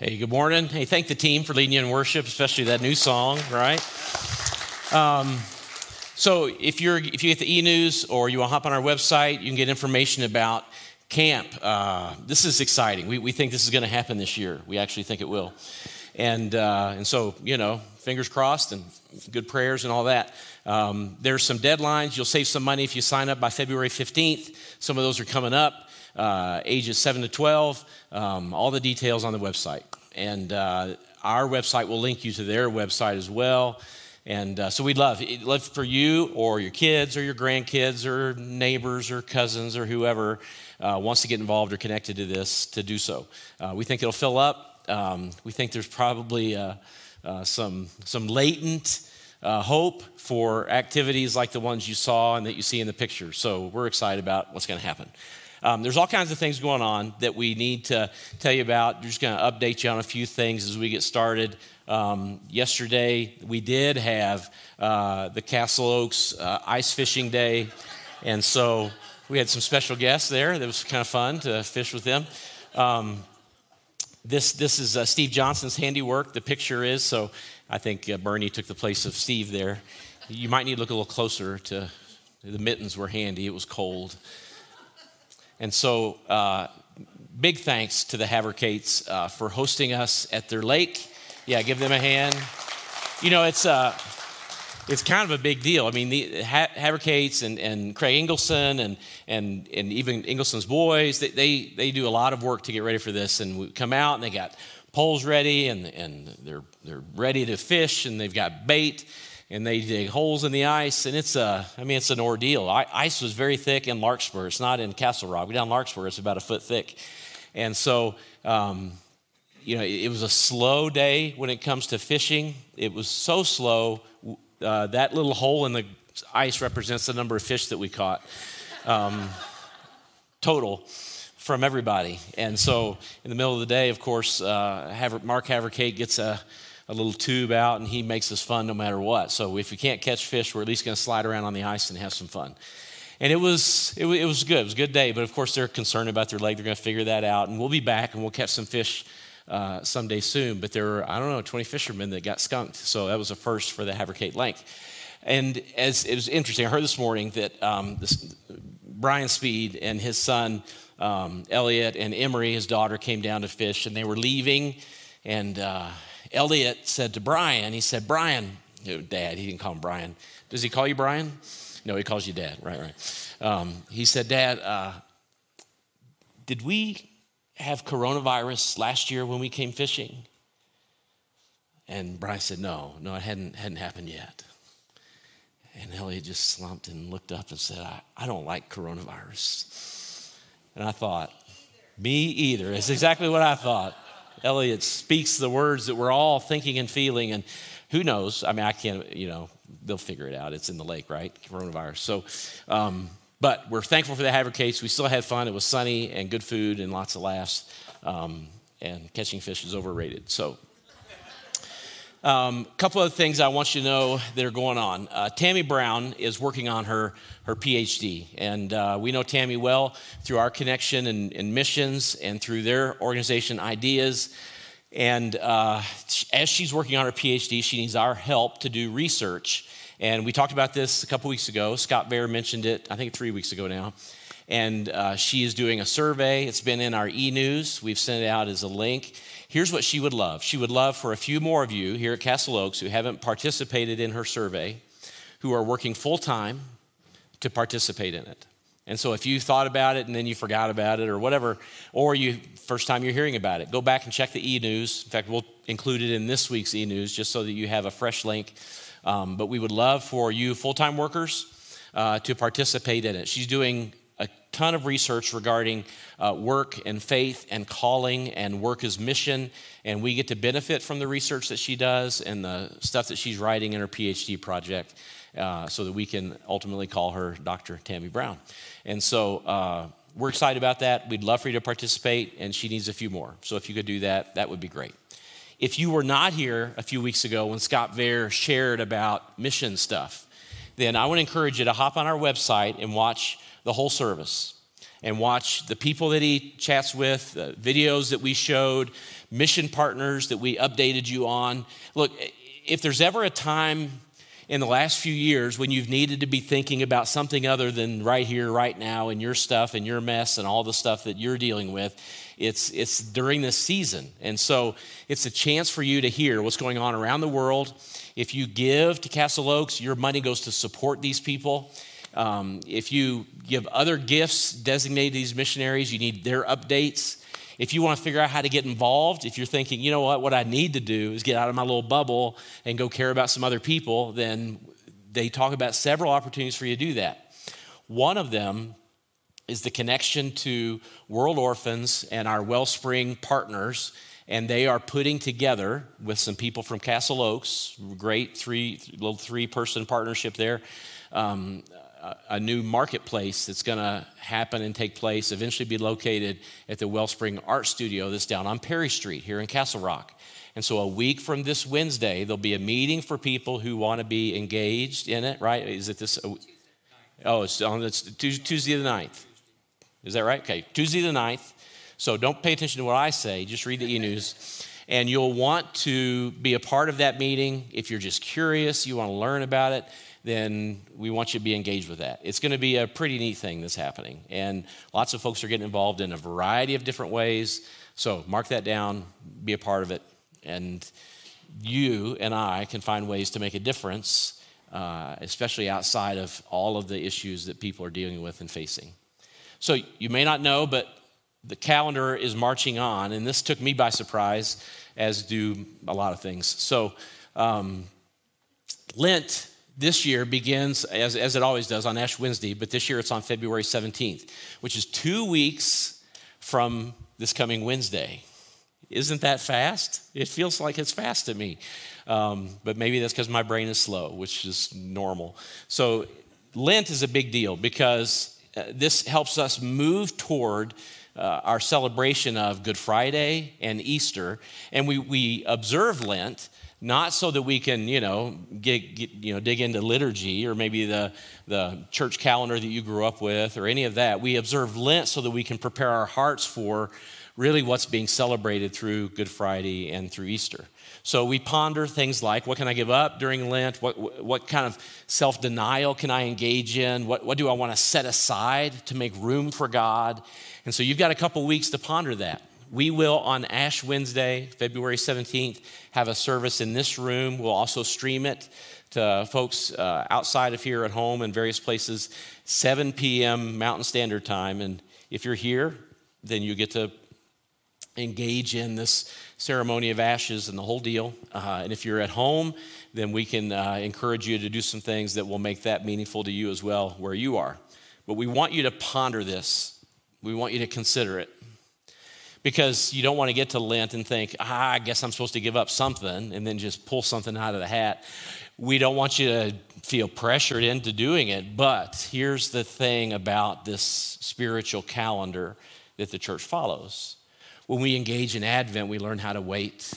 Hey, good morning. Hey, thank the team for leading you in worship, especially that new song, right? Um, so if you're if you get the e-news or you want to hop on our website, you can get information about camp. Uh, this is exciting. We, we think this is going to happen this year. We actually think it will. And, uh, and so, you know, fingers crossed and good prayers and all that. Um, there's some deadlines. You'll save some money if you sign up by February 15th. Some of those are coming up uh, ages 7 to 12, um, all the details on the website. And uh, our website will link you to their website as well. And uh, so we'd love, love for you or your kids or your grandkids or neighbors or cousins or whoever uh, wants to get involved or connected to this to do so. Uh, we think it'll fill up. Um, we think there's probably uh, some, some latent uh, hope for activities like the ones you saw and that you see in the picture. So we're excited about what's going to happen. Um, there's all kinds of things going on that we need to tell you about. We're just going to update you on a few things as we get started. Um, yesterday, we did have uh, the Castle Oaks uh, Ice Fishing Day, and so we had some special guests there. That was kind of fun to fish with them. Um, this, this is uh, Steve Johnson's handiwork. The picture is, so I think uh, Bernie took the place of Steve there. You might need to look a little closer to the mittens were handy, it was cold. And so, uh, big thanks to the Havercates uh, for hosting us at their lake. Yeah, give them a hand. You know, it's, uh, it's kind of a big deal. I mean, the Havercates and, and Craig Ingleson and, and, and even Ingleson's boys, they, they, they do a lot of work to get ready for this. And we come out and they got poles ready and, and they're, they're ready to fish and they've got bait and they dig holes in the ice, and it's a, I mean, it's an ordeal. I, ice was very thick in Larkspur. It's not in Castle Rock. We're down Larkspur, it's about a foot thick, and so, um, you know, it, it, was a slow day when it comes to fishing. It was so slow. Uh, that little hole in the ice represents the number of fish that we caught, um, total from everybody. And so, in the middle of the day, of course, uh, Mark Havercate gets a a little tube out, and he makes us fun no matter what. So if we can't catch fish, we're at least going to slide around on the ice and have some fun. And it was, it, it was good. It was a good day. But of course, they're concerned about their leg. They're going to figure that out. And we'll be back and we'll catch some fish uh, someday soon. But there were, I don't know, 20 fishermen that got skunked. So that was a first for the Havercate Lake. And as it was interesting, I heard this morning that um, this, Brian Speed and his son um, Elliot and Emery, his daughter, came down to fish, and they were leaving, and uh, Elliot said to Brian, he said, Brian, dad, he didn't call him Brian. Does he call you Brian? No, he calls you dad, right, right. Um, he said, Dad, uh, did we have coronavirus last year when we came fishing? And Brian said, No, no, it hadn't, hadn't happened yet. And Elliot just slumped and looked up and said, I, I don't like coronavirus. And I thought, Me either. It's exactly what I thought. Elliot speaks the words that we're all thinking and feeling. And who knows? I mean, I can't, you know, they'll figure it out. It's in the lake, right? Coronavirus. So, um, but we're thankful for the Havercates. We still had fun. It was sunny and good food and lots of laughs. Um, and catching fish is overrated. So, a um, couple of things I want you to know that are going on. Uh, Tammy Brown is working on her, her PhD, and uh, we know Tammy well through our connection and, and missions and through their organization ideas. And uh, as she's working on her PhD, she needs our help to do research. And we talked about this a couple weeks ago. Scott Bear mentioned it, I think three weeks ago now. And uh, she is doing a survey. It's been in our e news. We've sent it out as a link Here's what she would love she would love for a few more of you here at Castle Oaks who haven't participated in her survey, who are working full time, to participate in it. And so if you thought about it and then you forgot about it or whatever, or you first time you're hearing about it, go back and check the e-news. In fact, we'll include it in this week's e-news just so that you have a fresh link. Um, but we would love for you full-time workers uh, to participate in it. She's doing a ton of research regarding uh, work and faith and calling and work as mission. And we get to benefit from the research that she does and the stuff that she's writing in her PhD project uh, so that we can ultimately call her Dr. Tammy Brown. And so uh, we're excited about that. We'd love for you to participate, and she needs a few more. So if you could do that, that would be great. If you were not here a few weeks ago when Scott Vare shared about mission stuff, then I would encourage you to hop on our website and watch the whole service. and watch the people that he chats with, the videos that we showed, mission partners that we updated you on. Look, if there's ever a time in the last few years when you've needed to be thinking about something other than right here, right now, and your stuff and your mess and all the stuff that you're dealing with, it's, it's during this season. And so it's a chance for you to hear what's going on around the world. If you give to Castle Oaks, your money goes to support these people. Um, if you give other gifts designated these missionaries, you need their updates. If you want to figure out how to get involved, if you're thinking, you know what, what I need to do is get out of my little bubble and go care about some other people, then they talk about several opportunities for you to do that. One of them is the connection to World Orphans and our Wellspring partners. And they are putting together with some people from Castle Oaks, great three little three person partnership there, um, a new marketplace that's going to happen and take place, eventually be located at the Wellspring Art Studio that's down on Perry Street here in Castle Rock. And so, a week from this Wednesday, there'll be a meeting for people who want to be engaged in it, right? Is it this? Oh, oh it's on it's Tuesday the 9th. Is that right? Okay, Tuesday the 9th. So, don't pay attention to what I say, just read the e news. And you'll want to be a part of that meeting. If you're just curious, you want to learn about it then we want you to be engaged with that. It's going to be a pretty neat thing that's happening. And lots of folks are getting involved in a variety of different ways. So mark that down, be a part of it. And you and I can find ways to make a difference, uh, especially outside of all of the issues that people are dealing with and facing. So you may not know, but the calendar is marching on, and this took me by surprise, as do a lot of things. So, um, Lent this year begins, as, as it always does, on Ash Wednesday, but this year it's on February 17th, which is two weeks from this coming Wednesday. Isn't that fast? It feels like it's fast to me. Um, but maybe that's because my brain is slow, which is normal. So, Lent is a big deal because uh, this helps us move toward uh, our celebration of Good Friday and Easter. And we, we observe Lent not so that we can, you know, get, get, you know, dig into liturgy or maybe the, the church calendar that you grew up with or any of that. We observe Lent so that we can prepare our hearts for really what's being celebrated through Good Friday and through Easter. So we ponder things like what can I give up during Lent? What, what kind of self denial can I engage in? What, what do I want to set aside to make room for God? And so you've got a couple weeks to ponder that. We will on Ash Wednesday, February 17th, have a service in this room. We'll also stream it to folks uh, outside of here at home in various places, 7 p.m. Mountain Standard Time. And if you're here, then you get to engage in this ceremony of ashes and the whole deal. Uh, and if you're at home, then we can uh, encourage you to do some things that will make that meaningful to you as well where you are. But we want you to ponder this, we want you to consider it because you don't want to get to Lent and think, ah, I guess I'm supposed to give up something and then just pull something out of the hat. We don't want you to feel pressured into doing it. But here's the thing about this spiritual calendar that the church follows. When we engage in Advent, we learn how to wait.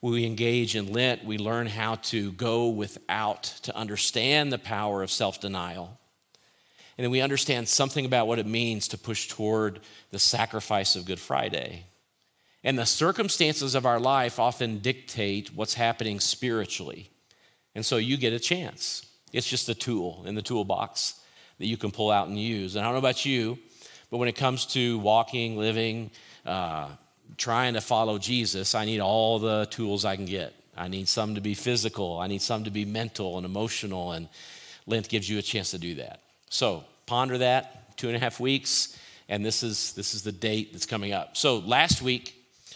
When we engage in Lent, we learn how to go without, to understand the power of self denial. And then we understand something about what it means to push toward the sacrifice of Good Friday. And the circumstances of our life often dictate what's happening spiritually. And so you get a chance. It's just a tool in the toolbox that you can pull out and use. And I don't know about you, but when it comes to walking, living, uh, trying to follow Jesus, I need all the tools I can get. I need some to be physical, I need some to be mental and emotional, and Lent gives you a chance to do that. So ponder that, two and a half weeks, and this is, this is the date that's coming up. So last week,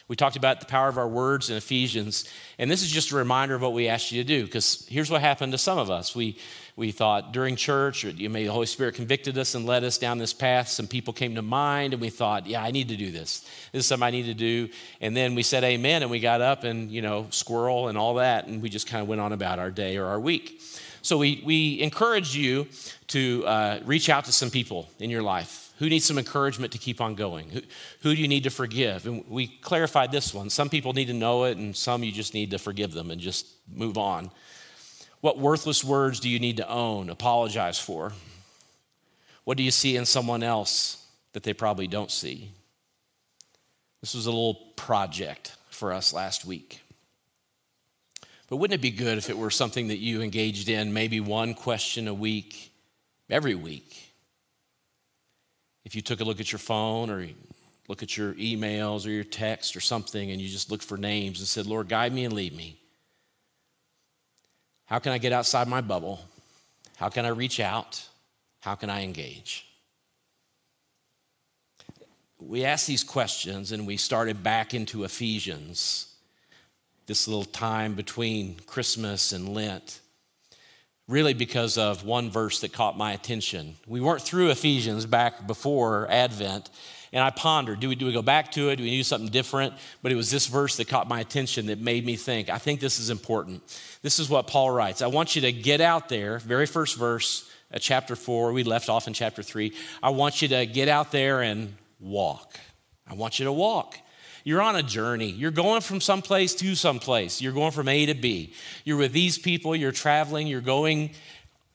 we talked about the power of our words in Ephesians, and this is just a reminder of what we asked you to do, because here's what happened to some of us. We, we thought during church, or you may the Holy Spirit convicted us and led us down this path. Some people came to mind, and we thought, yeah, I need to do this. This is something I need to do. And then we said amen, and we got up and, you know, squirrel and all that, and we just kind of went on about our day or our week. So we, we encourage you to uh, reach out to some people in your life who need some encouragement to keep on going. Who, who do you need to forgive? And we clarified this one. Some people need to know it, and some you just need to forgive them and just move on. What worthless words do you need to own, apologize for? What do you see in someone else that they probably don't see? This was a little project for us last week. But wouldn't it be good if it were something that you engaged in, maybe one question a week, every week? If you took a look at your phone or look at your emails or your text or something and you just looked for names and said, Lord, guide me and lead me. How can I get outside my bubble? How can I reach out? How can I engage? We asked these questions and we started back into Ephesians, this little time between Christmas and Lent, really because of one verse that caught my attention. We weren't through Ephesians back before Advent, and I pondered do we, do we go back to it? Do we do something different? But it was this verse that caught my attention that made me think, I think this is important. This is what Paul writes I want you to get out there, very first verse, uh, chapter four. We left off in chapter three. I want you to get out there and walk. I want you to walk. You're on a journey. You're going from someplace to someplace. You're going from A to B. You're with these people, you're traveling, you're going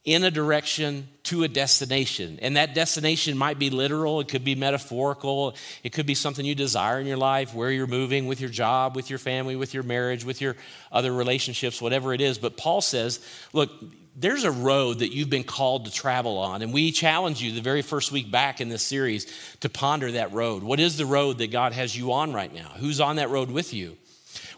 in a direction to a destination. And that destination might be literal, it could be metaphorical, it could be something you desire in your life, where you're moving with your job, with your family, with your marriage, with your other relationships, whatever it is. But Paul says, look, there's a road that you've been called to travel on. And we challenge you the very first week back in this series to ponder that road. What is the road that God has you on right now? Who's on that road with you?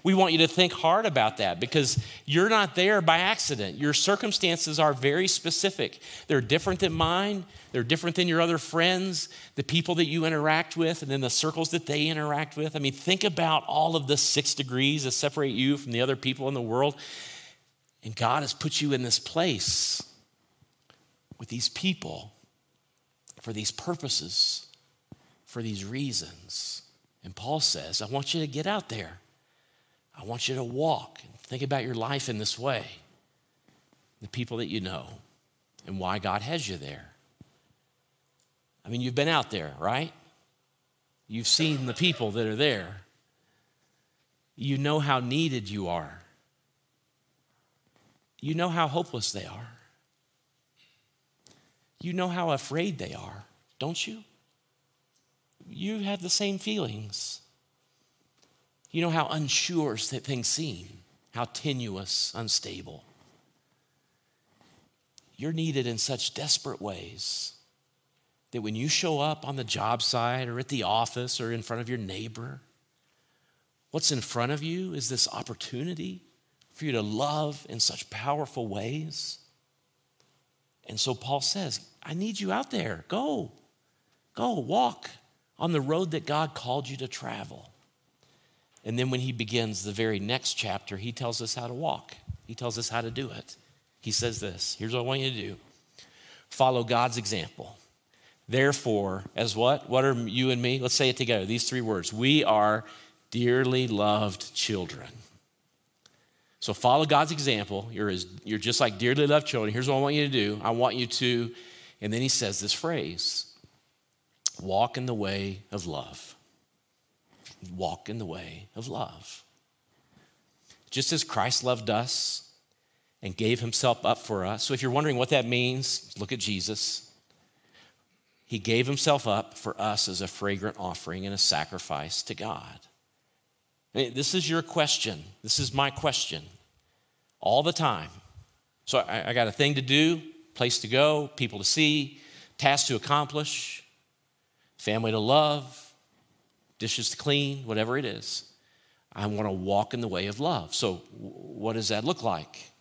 We want you to think hard about that because you're not there by accident. Your circumstances are very specific. They're different than mine, they're different than your other friends, the people that you interact with, and then the circles that they interact with. I mean, think about all of the six degrees that separate you from the other people in the world. And God has put you in this place with these people for these purposes, for these reasons. And Paul says, I want you to get out there. I want you to walk and think about your life in this way the people that you know and why God has you there. I mean, you've been out there, right? You've seen the people that are there. You know how needed you are. You know how hopeless they are. You know how afraid they are, don't you? You have the same feelings. You know how unsure things seem, how tenuous, unstable. You're needed in such desperate ways that when you show up on the job site or at the office or in front of your neighbor, what's in front of you is this opportunity for you to love in such powerful ways. And so Paul says, I need you out there. Go, go, walk on the road that God called you to travel. And then when he begins the very next chapter, he tells us how to walk. He tells us how to do it. He says this Here's what I want you to do follow God's example. Therefore, as what? What are you and me? Let's say it together. These three words. We are dearly loved children. So follow God's example. You're, you're just like dearly loved children. Here's what I want you to do I want you to, and then he says this phrase walk in the way of love walk in the way of love. Just as Christ loved us and gave himself up for us. So if you're wondering what that means, look at Jesus. He gave himself up for us as a fragrant offering and a sacrifice to God. This is your question. This is my question all the time. So I, I got a thing to do, place to go, people to see, task to accomplish, family to love, dishes to clean, whatever it is. I want to walk in the way of love. So, what does that look like?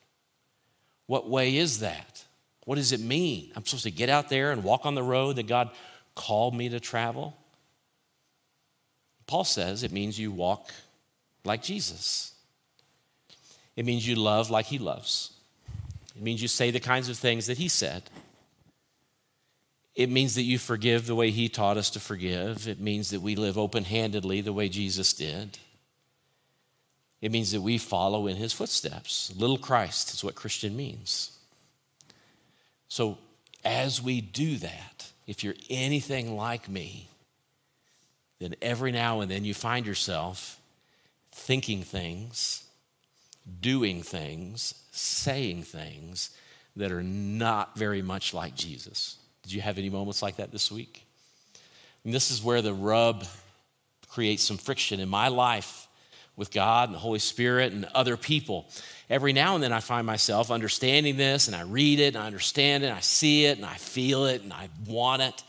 What way is that? What does it mean? I'm supposed to get out there and walk on the road that God called me to travel? Paul says it means you walk like Jesus. It means you love like he loves. It means you say the kinds of things that he said. It means that you forgive the way He taught us to forgive. It means that we live open handedly the way Jesus did. It means that we follow in His footsteps. Little Christ is what Christian means. So, as we do that, if you're anything like me, then every now and then you find yourself thinking things, doing things, saying things that are not very much like Jesus. Did you have any moments like that this week? And this is where the rub creates some friction in my life with God and the Holy Spirit and other people. Every now and then I find myself understanding this and I read it and I understand it and I see it and I feel it and I want it.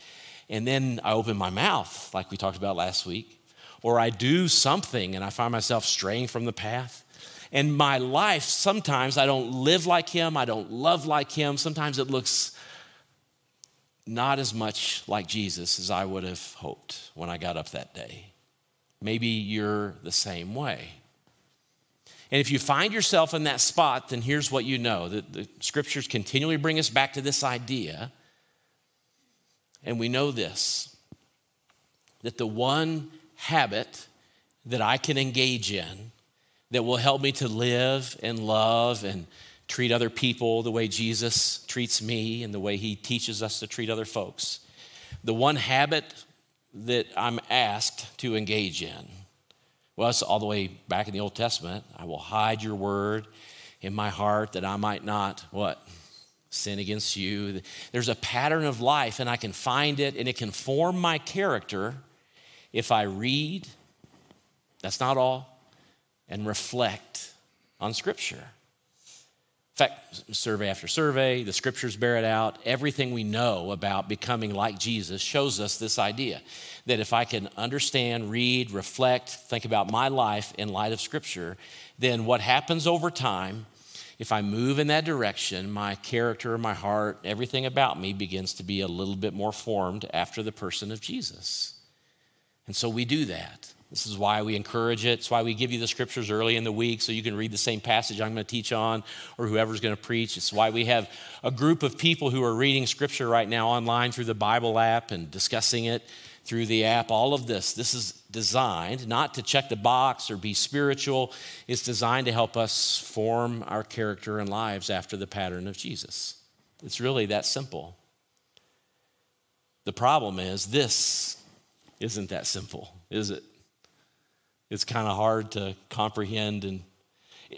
And then I open my mouth, like we talked about last week, or I do something and I find myself straying from the path. And my life, sometimes I don't live like Him, I don't love like Him. Sometimes it looks not as much like Jesus as I would have hoped when I got up that day. Maybe you're the same way. And if you find yourself in that spot, then here's what you know that the scriptures continually bring us back to this idea. And we know this that the one habit that I can engage in that will help me to live and love and treat other people the way Jesus treats me and the way he teaches us to treat other folks. The one habit that I'm asked to engage in. Well, it's all the way back in the Old Testament. I will hide your word in my heart that I might not, what? Sin against you. There's a pattern of life, and I can find it, and it can form my character if I read, that's not all, and reflect on Scripture. In fact, survey after survey, the scriptures bear it out. Everything we know about becoming like Jesus shows us this idea that if I can understand, read, reflect, think about my life in light of scripture, then what happens over time, if I move in that direction, my character, my heart, everything about me begins to be a little bit more formed after the person of Jesus. And so we do that. This is why we encourage it. It's why we give you the scriptures early in the week so you can read the same passage I'm going to teach on or whoever's going to preach. It's why we have a group of people who are reading scripture right now online through the Bible app and discussing it through the app. All of this, this is designed not to check the box or be spiritual. It's designed to help us form our character and lives after the pattern of Jesus. It's really that simple. The problem is this isn't that simple, is it? It's kind of hard to comprehend. And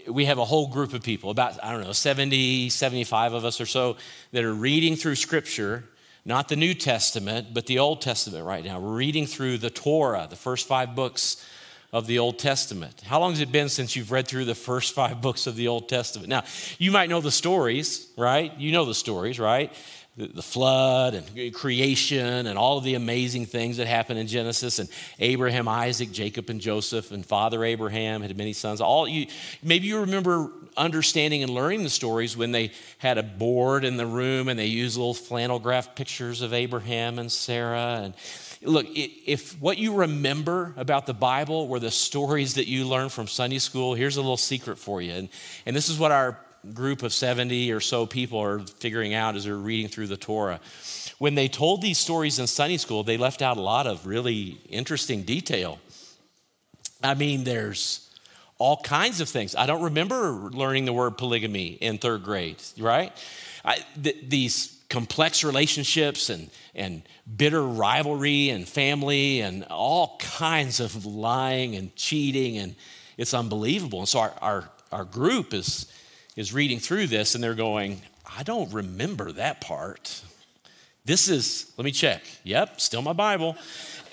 we have a whole group of people, about, I don't know, 70, 75 of us or so, that are reading through Scripture, not the New Testament, but the Old Testament right now. We're reading through the Torah, the first five books of the Old Testament. How long has it been since you've read through the first five books of the Old Testament? Now, you might know the stories, right? You know the stories, right? The flood and creation and all of the amazing things that happen in Genesis and Abraham, Isaac, Jacob, and Joseph and Father Abraham had many sons. All you maybe you remember understanding and learning the stories when they had a board in the room and they used little flannel graph pictures of Abraham and Sarah and look if what you remember about the bible were the stories that you learned from sunday school here's a little secret for you and, and this is what our group of 70 or so people are figuring out as they're reading through the Torah. When they told these stories in Sunday school, they left out a lot of really interesting detail. I mean, there's all kinds of things. I don't remember learning the word polygamy in third grade, right? I, th- these complex relationships and, and bitter rivalry and family and all kinds of lying and cheating, and it's unbelievable. And so our, our, our group is is reading through this and they're going, I don't remember that part. This is, let me check. Yep, still my Bible.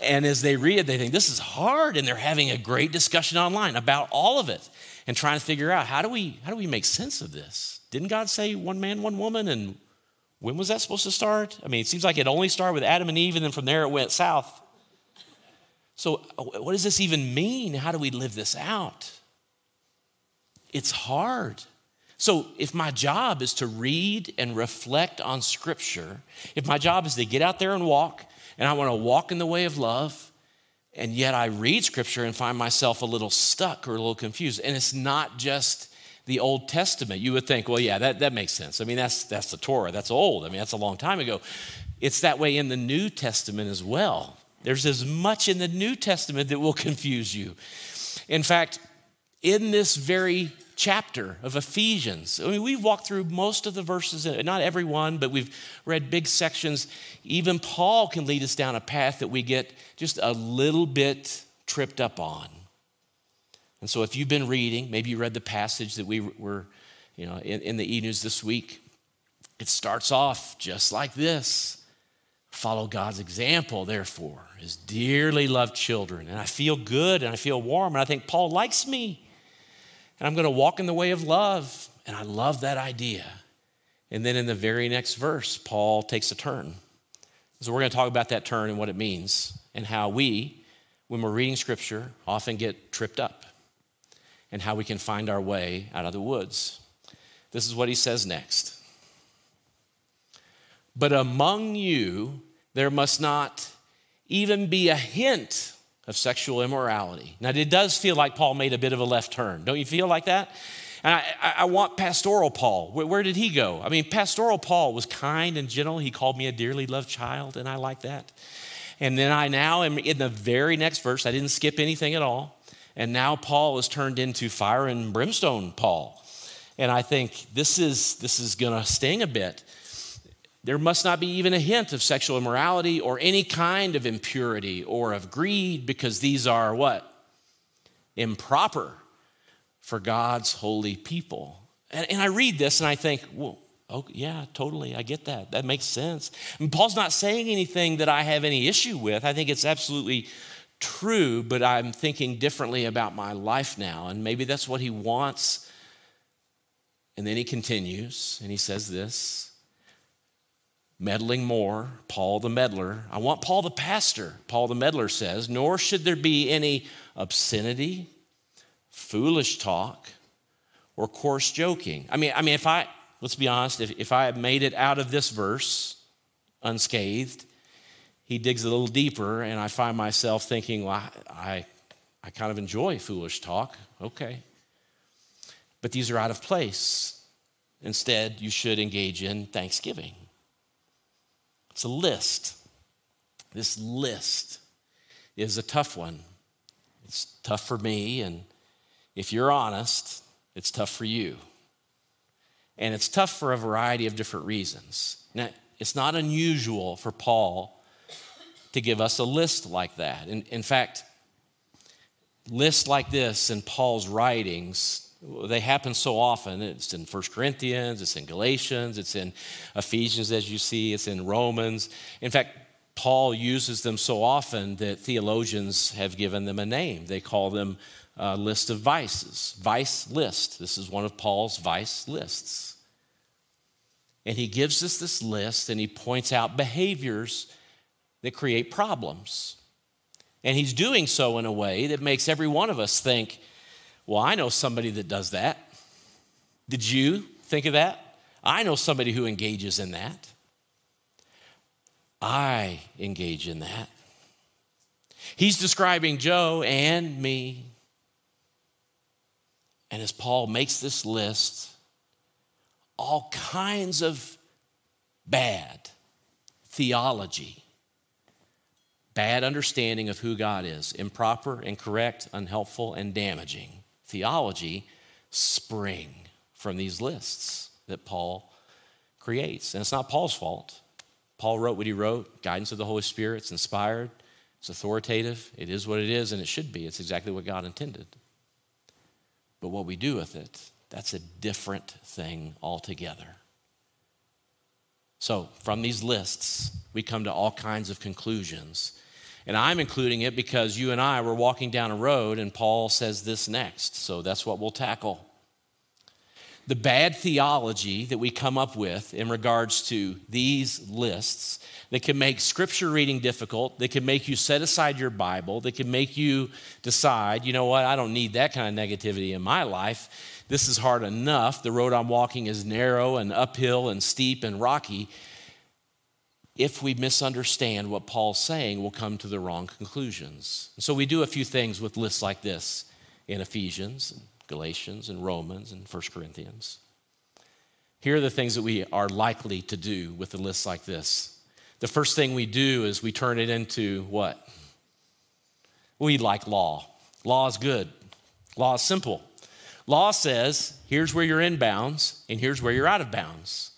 And as they read, it, they think this is hard, and they're having a great discussion online about all of it and trying to figure out how do we how do we make sense of this? Didn't God say one man, one woman, and when was that supposed to start? I mean, it seems like it only started with Adam and Eve, and then from there it went south. So, uh, what does this even mean? How do we live this out? It's hard. So, if my job is to read and reflect on Scripture, if my job is to get out there and walk, and I want to walk in the way of love, and yet I read Scripture and find myself a little stuck or a little confused, and it's not just the Old Testament. You would think, well, yeah, that, that makes sense. I mean, that's, that's the Torah, that's old. I mean, that's a long time ago. It's that way in the New Testament as well. There's as much in the New Testament that will confuse you. In fact, in this very chapter of Ephesians. I mean, we've walked through most of the verses, not every one, but we've read big sections. Even Paul can lead us down a path that we get just a little bit tripped up on. And so, if you've been reading, maybe you read the passage that we were, you know, in, in the e news this week, it starts off just like this Follow God's example, therefore, as dearly loved children. And I feel good and I feel warm, and I think Paul likes me. And I'm going to walk in the way of love. And I love that idea. And then in the very next verse, Paul takes a turn. So we're going to talk about that turn and what it means, and how we, when we're reading scripture, often get tripped up, and how we can find our way out of the woods. This is what he says next. But among you, there must not even be a hint of sexual immorality. Now, it does feel like Paul made a bit of a left turn. Don't you feel like that? And I, I, want pastoral Paul. Where, where, did he go? I mean, pastoral Paul was kind and gentle. He called me a dearly loved child, and I like that. And then I now am in the very next verse. I didn't skip anything at all. And now Paul is turned into fire and brimstone Paul. And I think this is, this is going to sting a bit. There must not be even a hint of sexual immorality or any kind of impurity or of greed because these are what? Improper for God's holy people. And, and I read this and I think, well, oh, yeah, totally. I get that. That makes sense. And Paul's not saying anything that I have any issue with. I think it's absolutely true, but I'm thinking differently about my life now. And maybe that's what he wants. And then he continues and he says this meddling more, Paul the meddler. I want Paul the pastor, Paul the meddler says, nor should there be any obscenity foolish talk, or coarse joking. I mean, I mean, if I, let's be honest, if, if I made it out of this verse unscathed, he digs a little deeper, and I find myself thinking, well, I, I kind of enjoy foolish talk. Okay. But these are out of place. Instead, you should engage in thanksgiving. It's a list. This list is a tough one. It's tough for me, and if you're honest, it's tough for you. And it's tough for a variety of different reasons. Now, it's not unusual for Paul to give us a list like that. In, in fact, lists like this in Paul's writings, they happen so often. It's in 1 Corinthians, it's in Galatians, it's in Ephesians, as you see, it's in Romans. In fact, Paul uses them so often that theologians have given them a name. They call them uh, list of vices, vice list. This is one of Paul's vice lists. And he gives us this list and he points out behaviors that create problems. And he's doing so in a way that makes every one of us think, well, I know somebody that does that. Did you think of that? I know somebody who engages in that. I engage in that. He's describing Joe and me and as Paul makes this list, all kinds of bad theology, bad understanding of who God is, improper, incorrect, unhelpful, and damaging theology spring from these lists that Paul creates. And it's not Paul's fault. Paul wrote what he wrote, guidance of the Holy Spirit, it's inspired, it's authoritative, it is what it is, and it should be. It's exactly what God intended. But what we do with it, that's a different thing altogether. So, from these lists, we come to all kinds of conclusions. And I'm including it because you and I were walking down a road, and Paul says this next. So, that's what we'll tackle the bad theology that we come up with in regards to these lists that can make scripture reading difficult, that can make you set aside your Bible, that can make you decide, you know what, I don't need that kind of negativity in my life. This is hard enough. The road I'm walking is narrow and uphill and steep and rocky. If we misunderstand what Paul's saying, we'll come to the wrong conclusions. So we do a few things with lists like this in Ephesians and Galatians and Romans and 1 Corinthians. Here are the things that we are likely to do with a list like this. The first thing we do is we turn it into what? We like law. Law is good. Law is simple. Law says here's where you're in bounds and here's where you're out of bounds.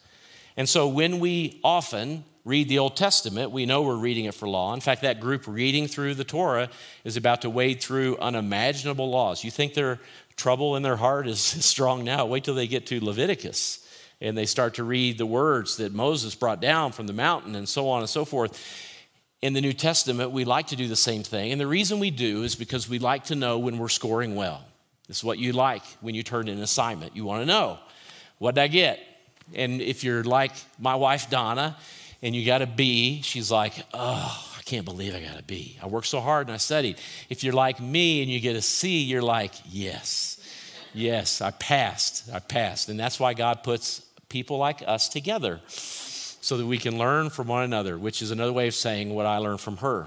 And so when we often read the Old Testament, we know we're reading it for law. In fact, that group reading through the Torah is about to wade through unimaginable laws. You think their trouble in their heart is strong now. Wait till they get to Leviticus. and they start to read the words that Moses brought down from the mountain and so on and so forth. In the New Testament, we like to do the same thing. And the reason we do is because we like to know when we're scoring well. This is what you like when you turn in an assignment. You want to know, what did I get? And if you're like my wife, Donna, and you got a B, she's like, oh, I can't believe I got a B. I worked so hard and I studied. If you're like me and you get a C, you're like, yes, yes, I passed. I passed. And that's why God puts people like us together so that we can learn from one another, which is another way of saying what I learned from her.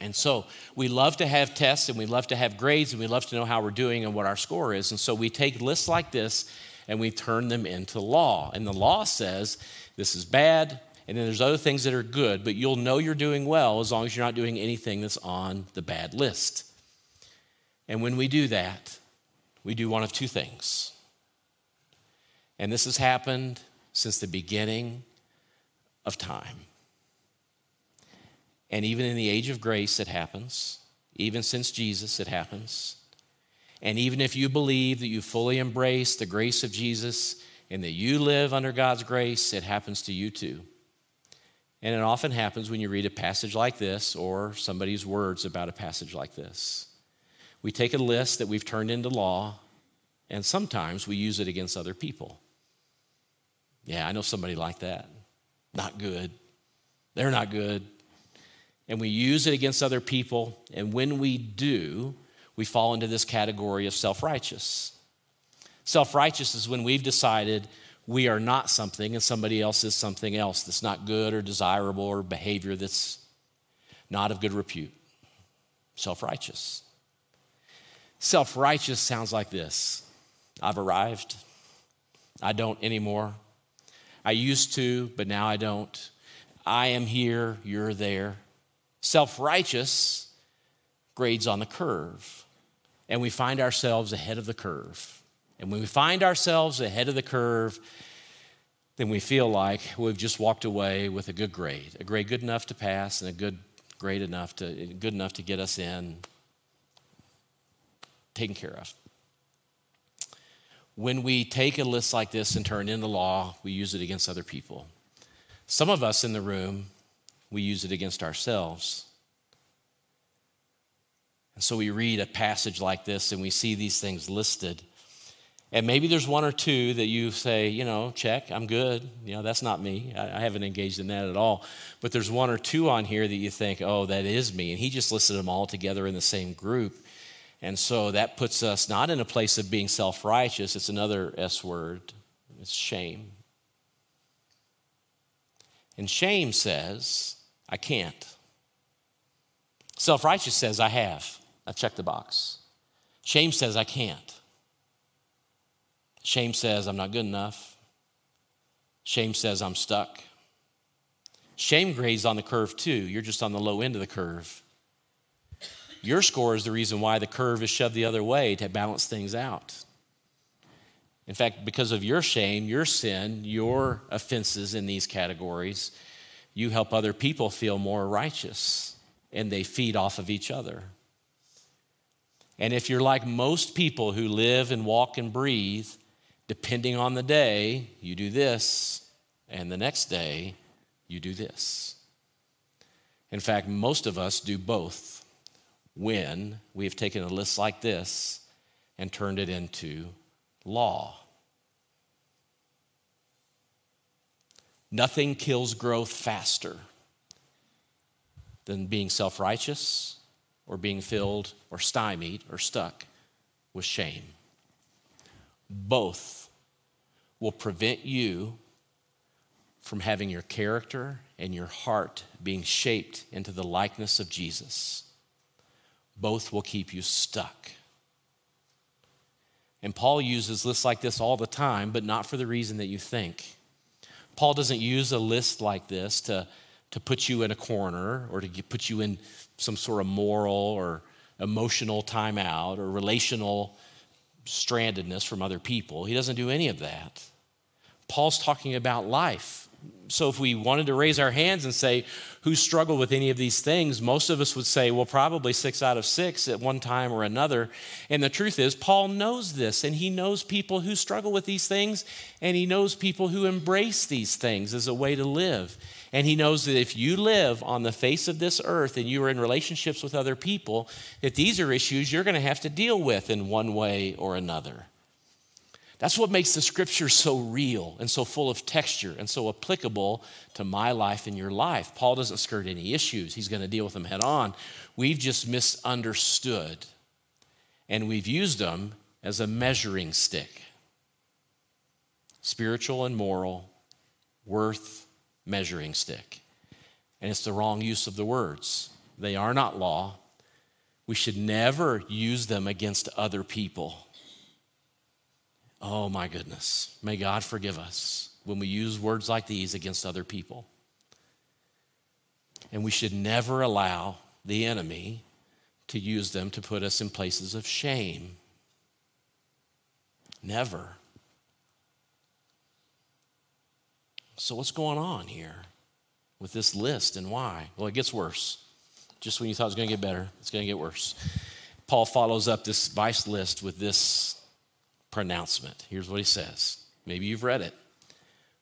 And so we love to have tests and we love to have grades and we love to know how we're doing and what our score is. And so we take lists like this and we turn them into law. And the law says this is bad, and then there's other things that are good, but you'll know you're doing well as long as you're not doing anything that's on the bad list. And when we do that, we do one of two things. And this has happened since the beginning of time. And even in the age of grace, it happens. Even since Jesus, it happens. And even if you believe that you fully embrace the grace of Jesus and that you live under God's grace, it happens to you too. And it often happens when you read a passage like this or somebody's words about a passage like this. We take a list that we've turned into law, and sometimes we use it against other people. Yeah, I know somebody like that. Not good. They're not good. And we use it against other people, and when we do, we fall into this category of self righteous. Self righteous is when we've decided we are not something and somebody else is something else that's not good or desirable or behavior that's not of good repute. Self righteous. Self righteous sounds like this I've arrived. I don't anymore. I used to, but now I don't. I am here, you're there. Self righteous grades on the curve and we find ourselves ahead of the curve. And when we find ourselves ahead of the curve, then we feel like we've just walked away with a good grade, a grade good enough to pass and a good grade enough to good enough to get us in taken care of. When we take a list like this and turn it into law, we use it against other people. Some of us in the room, we use it against ourselves. And so we read a passage like this and we see these things listed. And maybe there's one or two that you say, you know, check, I'm good. You know, that's not me. I, I, haven't engaged in that at all. But there's one or two on here that you think, oh, that is me. And he just listed them all together in the same group. And so that puts us not in a place of being self righteous, it's another S word, it's shame. And shame says, I can't. Self righteous says, I have. I've checked the box. Shame says I can't. Shame says I'm not good enough. Shame says I'm stuck. Shame grades on the curve too. You're just on the low end of the curve. Your score is the reason why the curve is shoved the other way to balance things out. In fact, because of your shame, your sin, your offenses in these categories, you help other people feel more righteous and they feed off of each other. And if you're like most people who live and walk and breathe, depending on the day, you do this, and the next day, you do this. In fact, most of us do both when we have taken a list like this and turned it into law. Nothing kills growth faster than being self righteous or being filled or stymied or stuck with shame. Both will prevent you from having your character and your heart being shaped into the likeness of Jesus. Both will keep you stuck. And Paul uses lists like this all the time, but not for the reason that you think. Paul doesn't use a list like this to, to put you in a corner or to put you in some sort of moral or emotional timeout or relational strandedness from other people. He doesn't do any of that. Paul's talking about life. So if we wanted to raise our hands and say, who struggled with any of these things, most of us would say, well, probably six out of six at one time or another. And the truth is, Paul knows this, and he knows people who struggle with these things, and he knows people who embrace these things as a way to live. And he knows that if you live on the face of this earth and you are in relationships with other people, that these are issues you're going to have to deal with in one way or another. That's what makes the scripture so real and so full of texture and so applicable to my life and your life. Paul doesn't skirt any issues, he's going to deal with them head on. We've just misunderstood and we've used them as a measuring stick spiritual and moral, worth measuring stick. And it's the wrong use of the words. They are not law. We should never use them against other people. Oh my goodness. May God forgive us when we use words like these against other people. And we should never allow the enemy to use them to put us in places of shame. Never. So, what's going on here with this list and why? Well, it gets worse. Just when you thought it was going to get better, it's going to get worse. Paul follows up this vice list with this pronouncement. Here's what he says. Maybe you've read it.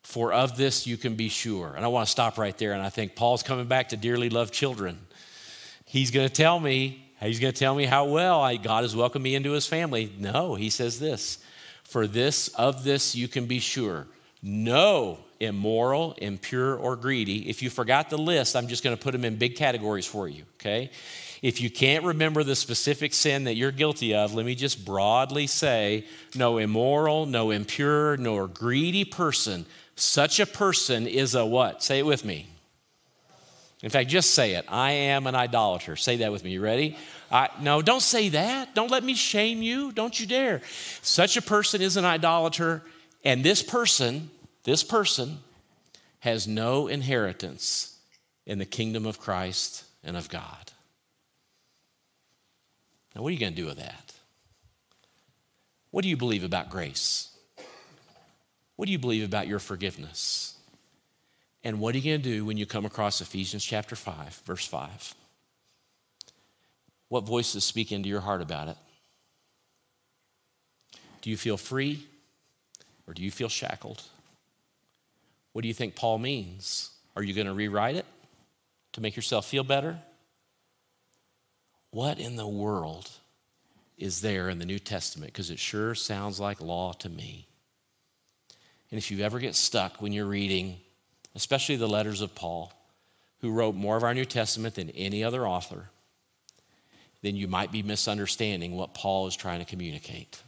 For of this you can be sure. And I want to stop right there. And I think Paul's coming back to dearly loved children. He's going to tell me, he's going to tell me how well I, God has welcomed me into his family. No, he says this. For this, of this you can be sure. No immoral, impure, or greedy. If you forgot the list, I'm just going to put them in big categories for you, okay? If you can't remember the specific sin that you're guilty of, let me just broadly say no immoral, no impure, nor greedy person. Such a person is a what? Say it with me. In fact, just say it. I am an idolater. Say that with me. You ready? I, no, don't say that. Don't let me shame you. Don't you dare. Such a person is an idolater, and this person this person has no inheritance in the kingdom of Christ and of God. Now, what are you going to do with that? What do you believe about grace? What do you believe about your forgiveness? And what are you going to do when you come across Ephesians chapter 5, verse 5? What voices speak into your heart about it? Do you feel free or do you feel shackled? What do you think Paul means? Are you going to rewrite it to make yourself feel better? What in the world is there in the New Testament? Because it sure sounds like law to me. And if you ever get stuck when you're reading, especially the letters of Paul, who wrote more of our New Testament than any other author, then you might be misunderstanding what Paul is trying to communicate.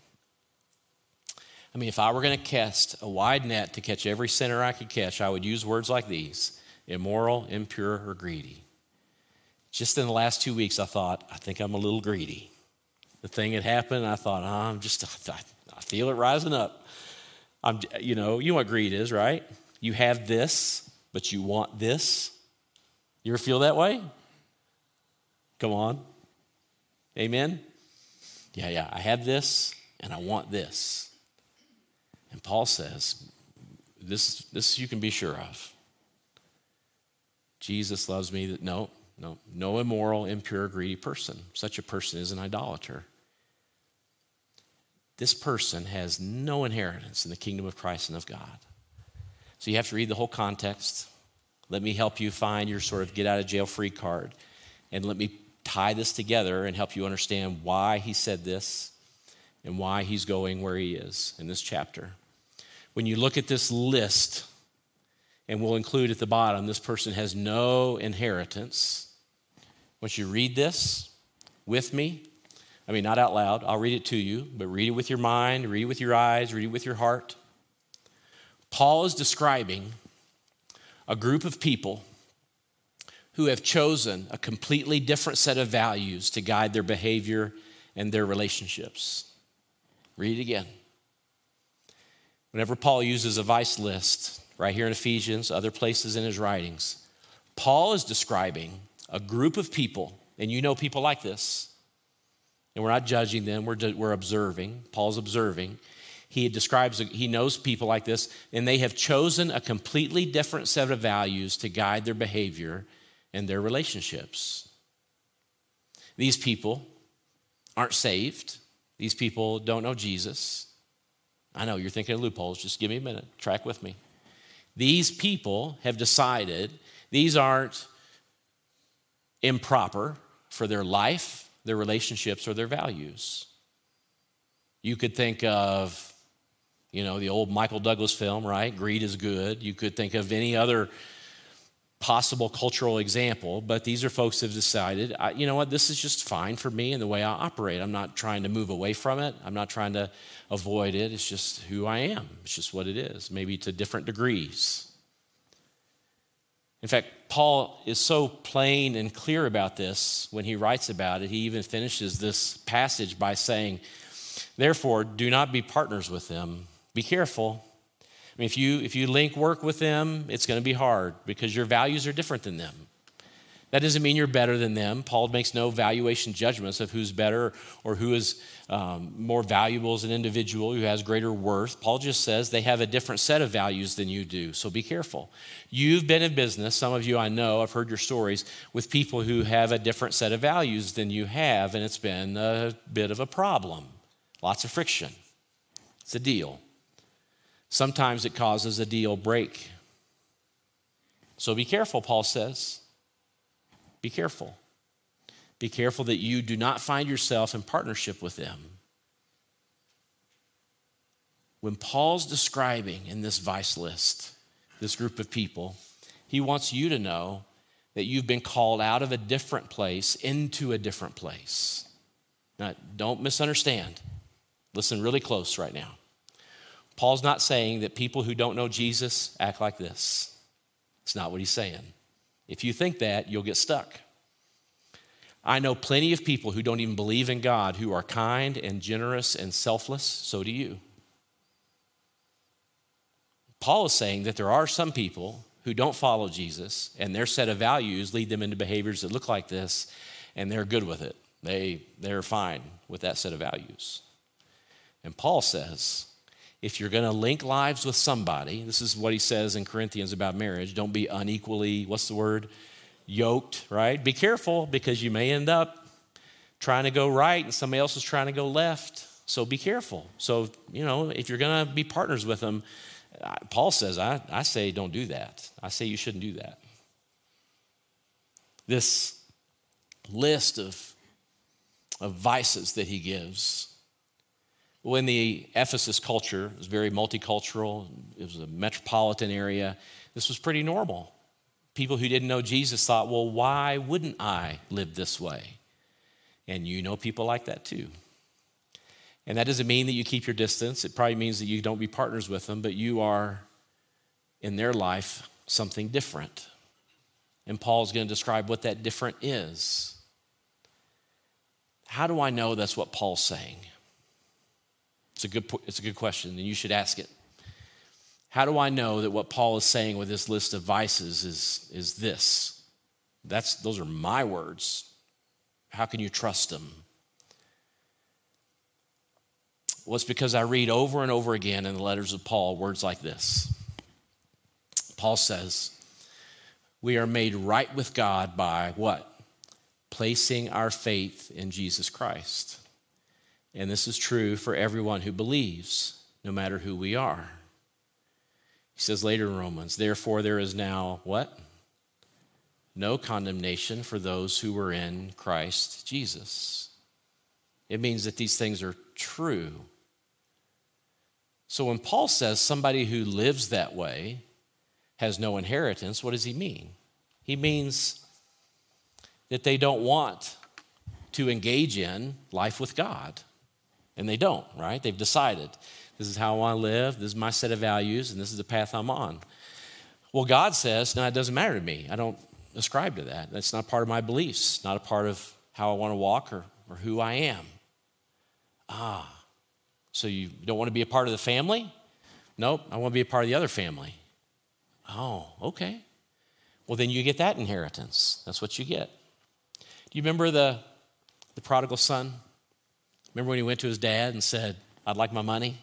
I mean, if I were going to cast a wide net to catch every sinner I could catch, I would use words like these immoral, impure, or greedy. Just in the last two weeks, I thought, I think I'm a little greedy. The thing had happened, I thought, oh, I'm just, I feel it rising up. I'm, you know, you know what greed is, right? You have this, but you want this. You ever feel that way? Come on. Amen? Yeah, yeah. I have this and I want this. And Paul says, this, this you can be sure of. Jesus loves me. That no, no, no immoral, impure, greedy person. Such a person is an idolater. This person has no inheritance in the kingdom of Christ and of God. So you have to read the whole context. Let me help you find your sort of get out of jail free card. And let me tie this together and help you understand why he said this and why he's going where he is in this chapter. When you look at this list, and we'll include at the bottom, this person has no inheritance. Once you read this with me, I mean, not out loud, I'll read it to you, but read it with your mind, read it with your eyes, read it with your heart. Paul is describing a group of people who have chosen a completely different set of values to guide their behavior and their relationships. Read it again. Whenever Paul uses a vice list, right here in Ephesians, other places in his writings, Paul is describing a group of people, and you know people like this, and we're not judging them, we're, we're observing. Paul's observing. he describes, he knows people like this, and they have chosen a completely different set of values to guide their behavior and their relationships. These people aren't saved. These people don't know Jesus. I know you're thinking of loopholes. Just give me a minute. Track with me. These people have decided these aren't improper for their life, their relationships, or their values. You could think of, you know, the old Michael Douglas film, right? Greed is good. You could think of any other possible cultural example, but these are folks have decided, you know what, this is just fine for me and the way I operate. I'm not trying to move away from it, I'm not trying to avoid it. It's just who I am, it's just what it is, maybe to different degrees. In fact, Paul is so plain and clear about this when he writes about it. He even finishes this passage by saying, Therefore, do not be partners with them. Be careful. I mean, if you, if you link work with them, it's going to be hard because your values are different than them. That doesn't mean you're better than them. Paul makes no valuation judgments of who's better or who is um, more valuable as an individual, who has greater worth. Paul just says they have a different set of values than you do, so be careful. You've been in business, some of you I know, I've heard your stories, with people who have a different set of values than you have, and it's been a bit of a problem. Lots of friction. It's a deal. Sometimes it causes a deal break. So be careful, Paul says. Be careful. Be careful that you do not find yourself in partnership with them. When Paul's describing in this vice list this group of people, he wants you to know that you've been called out of a different place into a different place. Now, don't misunderstand. Listen really close right now. Paul's not saying that people who don't know Jesus act like this. It's not what he's saying. If you think that, you'll get stuck. I know plenty of people who don't even believe in God who are kind and generous and selfless. So do you. Paul is saying that there are some people who don't follow Jesus and their set of values lead them into behaviors that look like this and they're good with it. They, they're fine with that set of values. And Paul says, if you're going to link lives with somebody, this is what he says in Corinthians about marriage don't be unequally, what's the word? Yoked, right? Be careful because you may end up trying to go right and somebody else is trying to go left. So be careful. So, you know, if you're going to be partners with them, Paul says, I, I say don't do that. I say you shouldn't do that. This list of, of vices that he gives well, in the Ephesus culture, was very multicultural, it was a metropolitan area. This was pretty normal. People who didn't know Jesus thought, well, why wouldn't I live this way? And you know people like that too. And that doesn't mean that you keep your distance. It probably means that you don't be partners with them, but you are in their life something different. And Paul's going to describe what that different is. How do I know that's what Paul's saying? It's a good, it's a good question, and you should ask it. How do I know that what Paul is saying with this list of vices is, is this? That's, those are my words. How can you trust them? Well, it's because I read over and over again in the letters of Paul words like this. Paul says, We are made right with God by what? Placing our faith in Jesus Christ. And this is true for everyone who believes, no matter who we are. He says later in Romans, therefore there is now what? No condemnation for those who were in Christ Jesus. It means that these things are true. So when Paul says somebody who lives that way has no inheritance, what does he mean? He means that they don't want to engage in life with God. And they don't, right? They've decided this is how I want to live, this is my set of values, and this is the path I'm on. Well, God says, no, it doesn't matter to me. I don't ascribe to that. That's not part of my beliefs, not a part of how I want to walk or, or who I am. Ah, so you don't want to be a part of the family? Nope, I want to be a part of the other family. Oh, okay. Well, then you get that inheritance. That's what you get. Do you remember the, the prodigal son? Remember when he went to his dad and said, I'd like my money?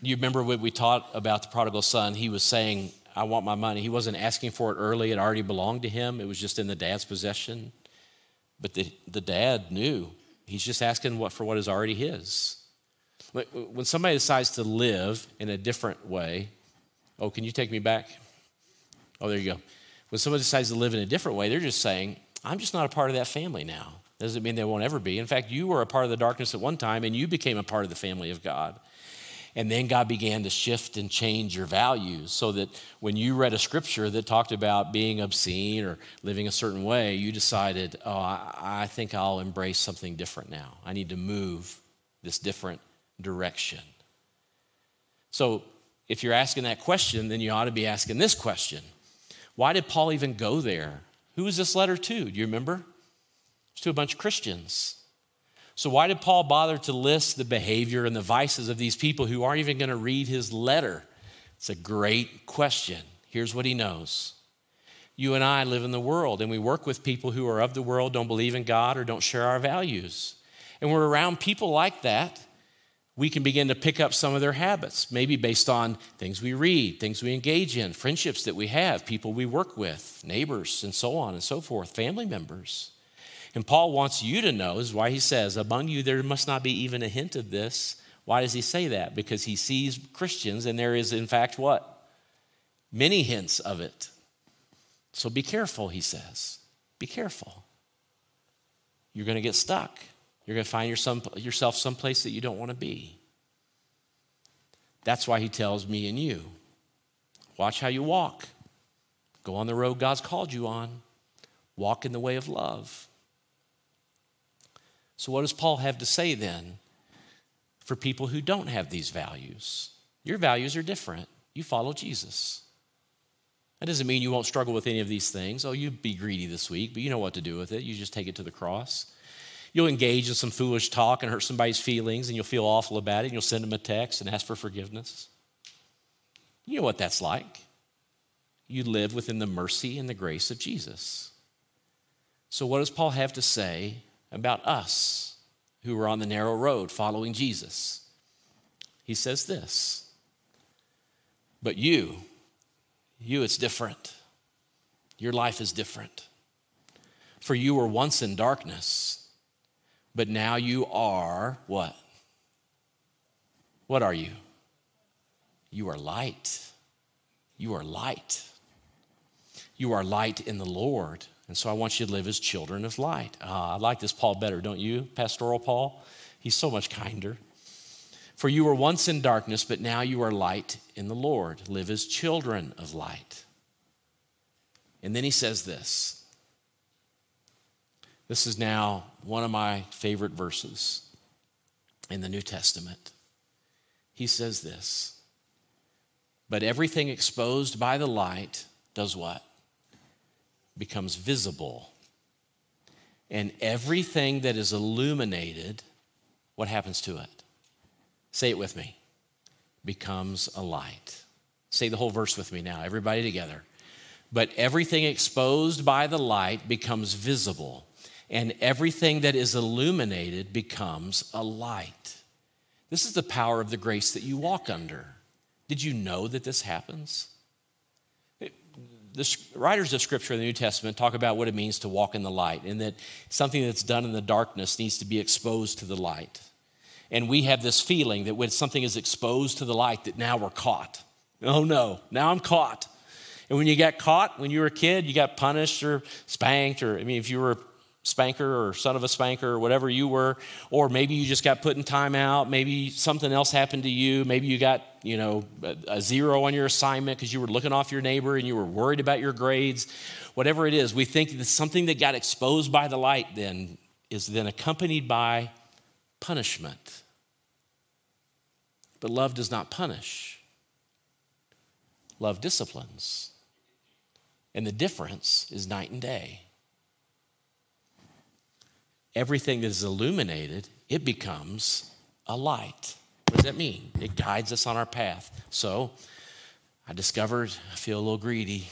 You remember when we taught about the prodigal son? He was saying, I want my money. He wasn't asking for it early, it already belonged to him, it was just in the dad's possession. But the, the dad knew. He's just asking what, for what is already his. When somebody decides to live in a different way, oh, can you take me back? Oh, there you go. When somebody decides to live in a different way, they're just saying, I'm just not a part of that family now. Doesn't mean they won't ever be. In fact, you were a part of the darkness at one time and you became a part of the family of God. And then God began to shift and change your values so that when you read a scripture that talked about being obscene or living a certain way, you decided, oh, I, think I'll embrace something different now. I need to move this different direction. So if you're asking that question, then you ought to be asking this question Why did Paul even go there? Who was this letter to? Do you remember? To a bunch of Christians. So, why did Paul bother to list the behavior and the vices of these people who aren't even going to read his letter? It's a great question. Here's what he knows You and I live in the world, and we work with people who are of the world, don't believe in God, or don't share our values. And we're around people like that. We can begin to pick up some of their habits, maybe based on things we read, things we engage in, friendships that we have, people we work with, neighbors, and so on and so forth, family members. And Paul wants you to know, is why he says, Among you there must not be even a hint of this. Why does he say that? Because he sees Christians, and there is, in fact, what? Many hints of it. So be careful, he says. Be careful. You're going to get stuck. You're going to find yourself someplace that you don't want to be. That's why he tells me and you watch how you walk. Go on the road God's called you on. Walk in the way of love. So, what does Paul have to say then for people who don't have these values? Your values are different. You follow Jesus. That doesn't mean you won't struggle with any of these things. Oh, you'd be greedy this week, but you know what to do with it. You just take it to the cross. You'll engage in some foolish talk and hurt somebody's feelings, and you'll feel awful about it, and you'll send them a text and ask for forgiveness. You know what that's like. You live within the mercy and the grace of Jesus. So, what does Paul have to say about us who are on the narrow road following Jesus. He says this But you, you, it's different. Your life is different. For you were once in darkness, but now you are what? What are you? You are light. You are light. You are light in the Lord. And so I want you to live as children of light. Ah, I like this Paul better, don't you? Pastoral Paul? He's so much kinder. For you were once in darkness, but now you are light in the Lord. Live as children of light. And then he says this. This is now one of my favorite verses in the New Testament. He says this But everything exposed by the light does what? Becomes visible. And everything that is illuminated, what happens to it? Say it with me becomes a light. Say the whole verse with me now, everybody together. But everything exposed by the light becomes visible, and everything that is illuminated becomes a light. This is the power of the grace that you walk under. Did you know that this happens? The writers of Scripture in the New Testament talk about what it means to walk in the light and that something that's done in the darkness needs to be exposed to the light. And we have this feeling that when something is exposed to the light, that now we're caught. Oh no, now I'm caught. And when you got caught, when you were a kid, you got punished or spanked, or I mean, if you were spanker or son of a spanker or whatever you were, or maybe you just got put in timeout, maybe something else happened to you, maybe you got, you know, a, zero on your assignment because you were looking off your neighbor and you were worried about your grades, whatever it is, we think that something that got exposed by the light then is then accompanied by punishment. But love does not punish. Love disciplines. And the difference is night and day everything that is illuminated, it becomes a light. What does that mean? It guides us on our path. So I discovered I feel a little greedy.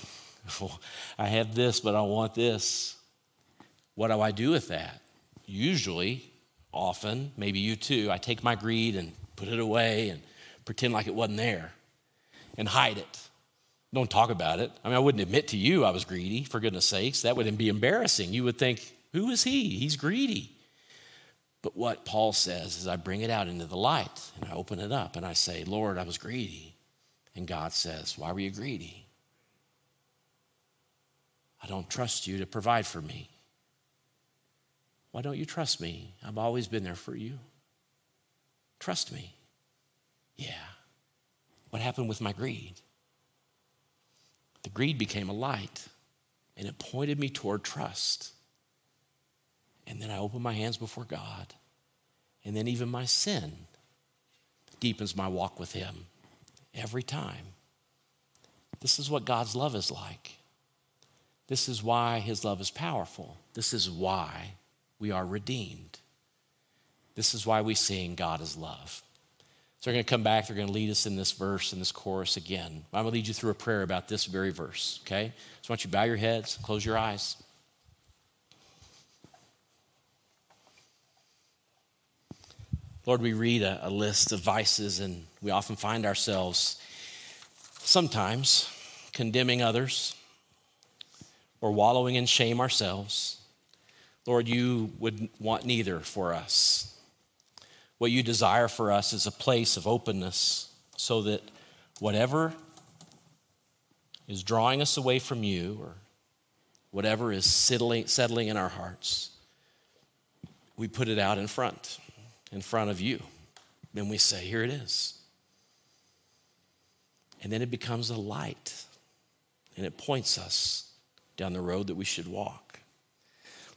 I have this, but I want this. What do I do with that? Usually, often, maybe you too, I take my greed and put it away and pretend like it wasn't there, and hide it. Don't talk about it. I mean, I wouldn't admit to you I was greedy, for goodness sakes. That would be embarrassing. You would think, who is he? He's greedy. But what Paul says is, I bring it out into the light and I open it up and I say, Lord, I was greedy. And God says, Why were you greedy? I don't trust you to provide for me. Why don't you trust me? I've always been there for you. Trust me. Yeah. What happened with my greed? The greed became a light and it pointed me toward trust. And then I open my hands before God. And then even my sin deepens my walk with Him every time. This is what God's love is like. This is why His love is powerful. This is why we are redeemed. This is why we sing God is love. So they're going to come back. They're going to lead us in this verse in this chorus again. I'm going to lead you through a prayer about this very verse, okay? So I want you to bow your heads, close your eyes. Lord, we read a, a list of vices and we often find ourselves sometimes condemning others or wallowing in shame ourselves. Lord, you would want neither for us. What you desire for us is a place of openness so that whatever is drawing us away from you or whatever is settling, settling in our hearts, we put it out in front in front of you. Then we say, Here it is. And then it becomes a light and it points us down the road that we should walk.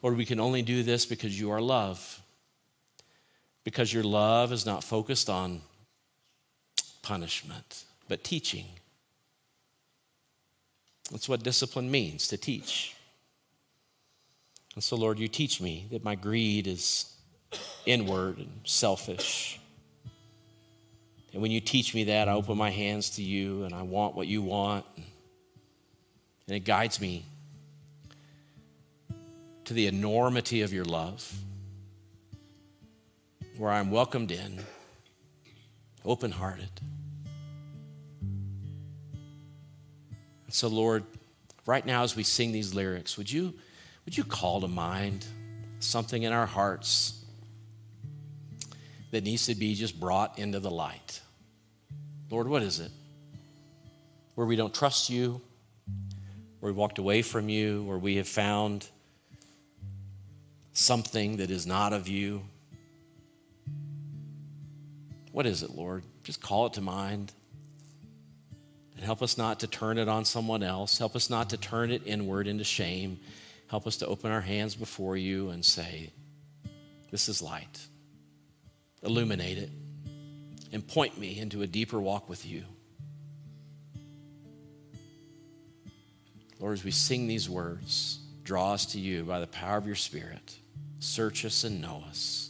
Lord, we can only do this because you are love. Because your love is not focused on punishment, but teaching. That's what discipline means to teach. And so, Lord, you teach me that my greed is inward and selfish. And when you teach me that, I open my hands to you and I want what you want. And it guides me to the enormity of your love, where I'm welcomed in, open hearted. So, Lord, right now as we sing these lyrics, would you, would you call to mind something in our hearts that needs to be just brought into the light. Lord, what is it? Where we don't trust you, where we walked away from you, where we have found something that is not of you. What is it, Lord? Just call it to mind. And help us not to turn it on someone else. Help us not to turn it inward into shame. Help us to open our hands before you and say, This is light illuminate it, and point me into a deeper walk with you. Lord, as we sing these words, draw us to you by the power of your Spirit. Search us and know us.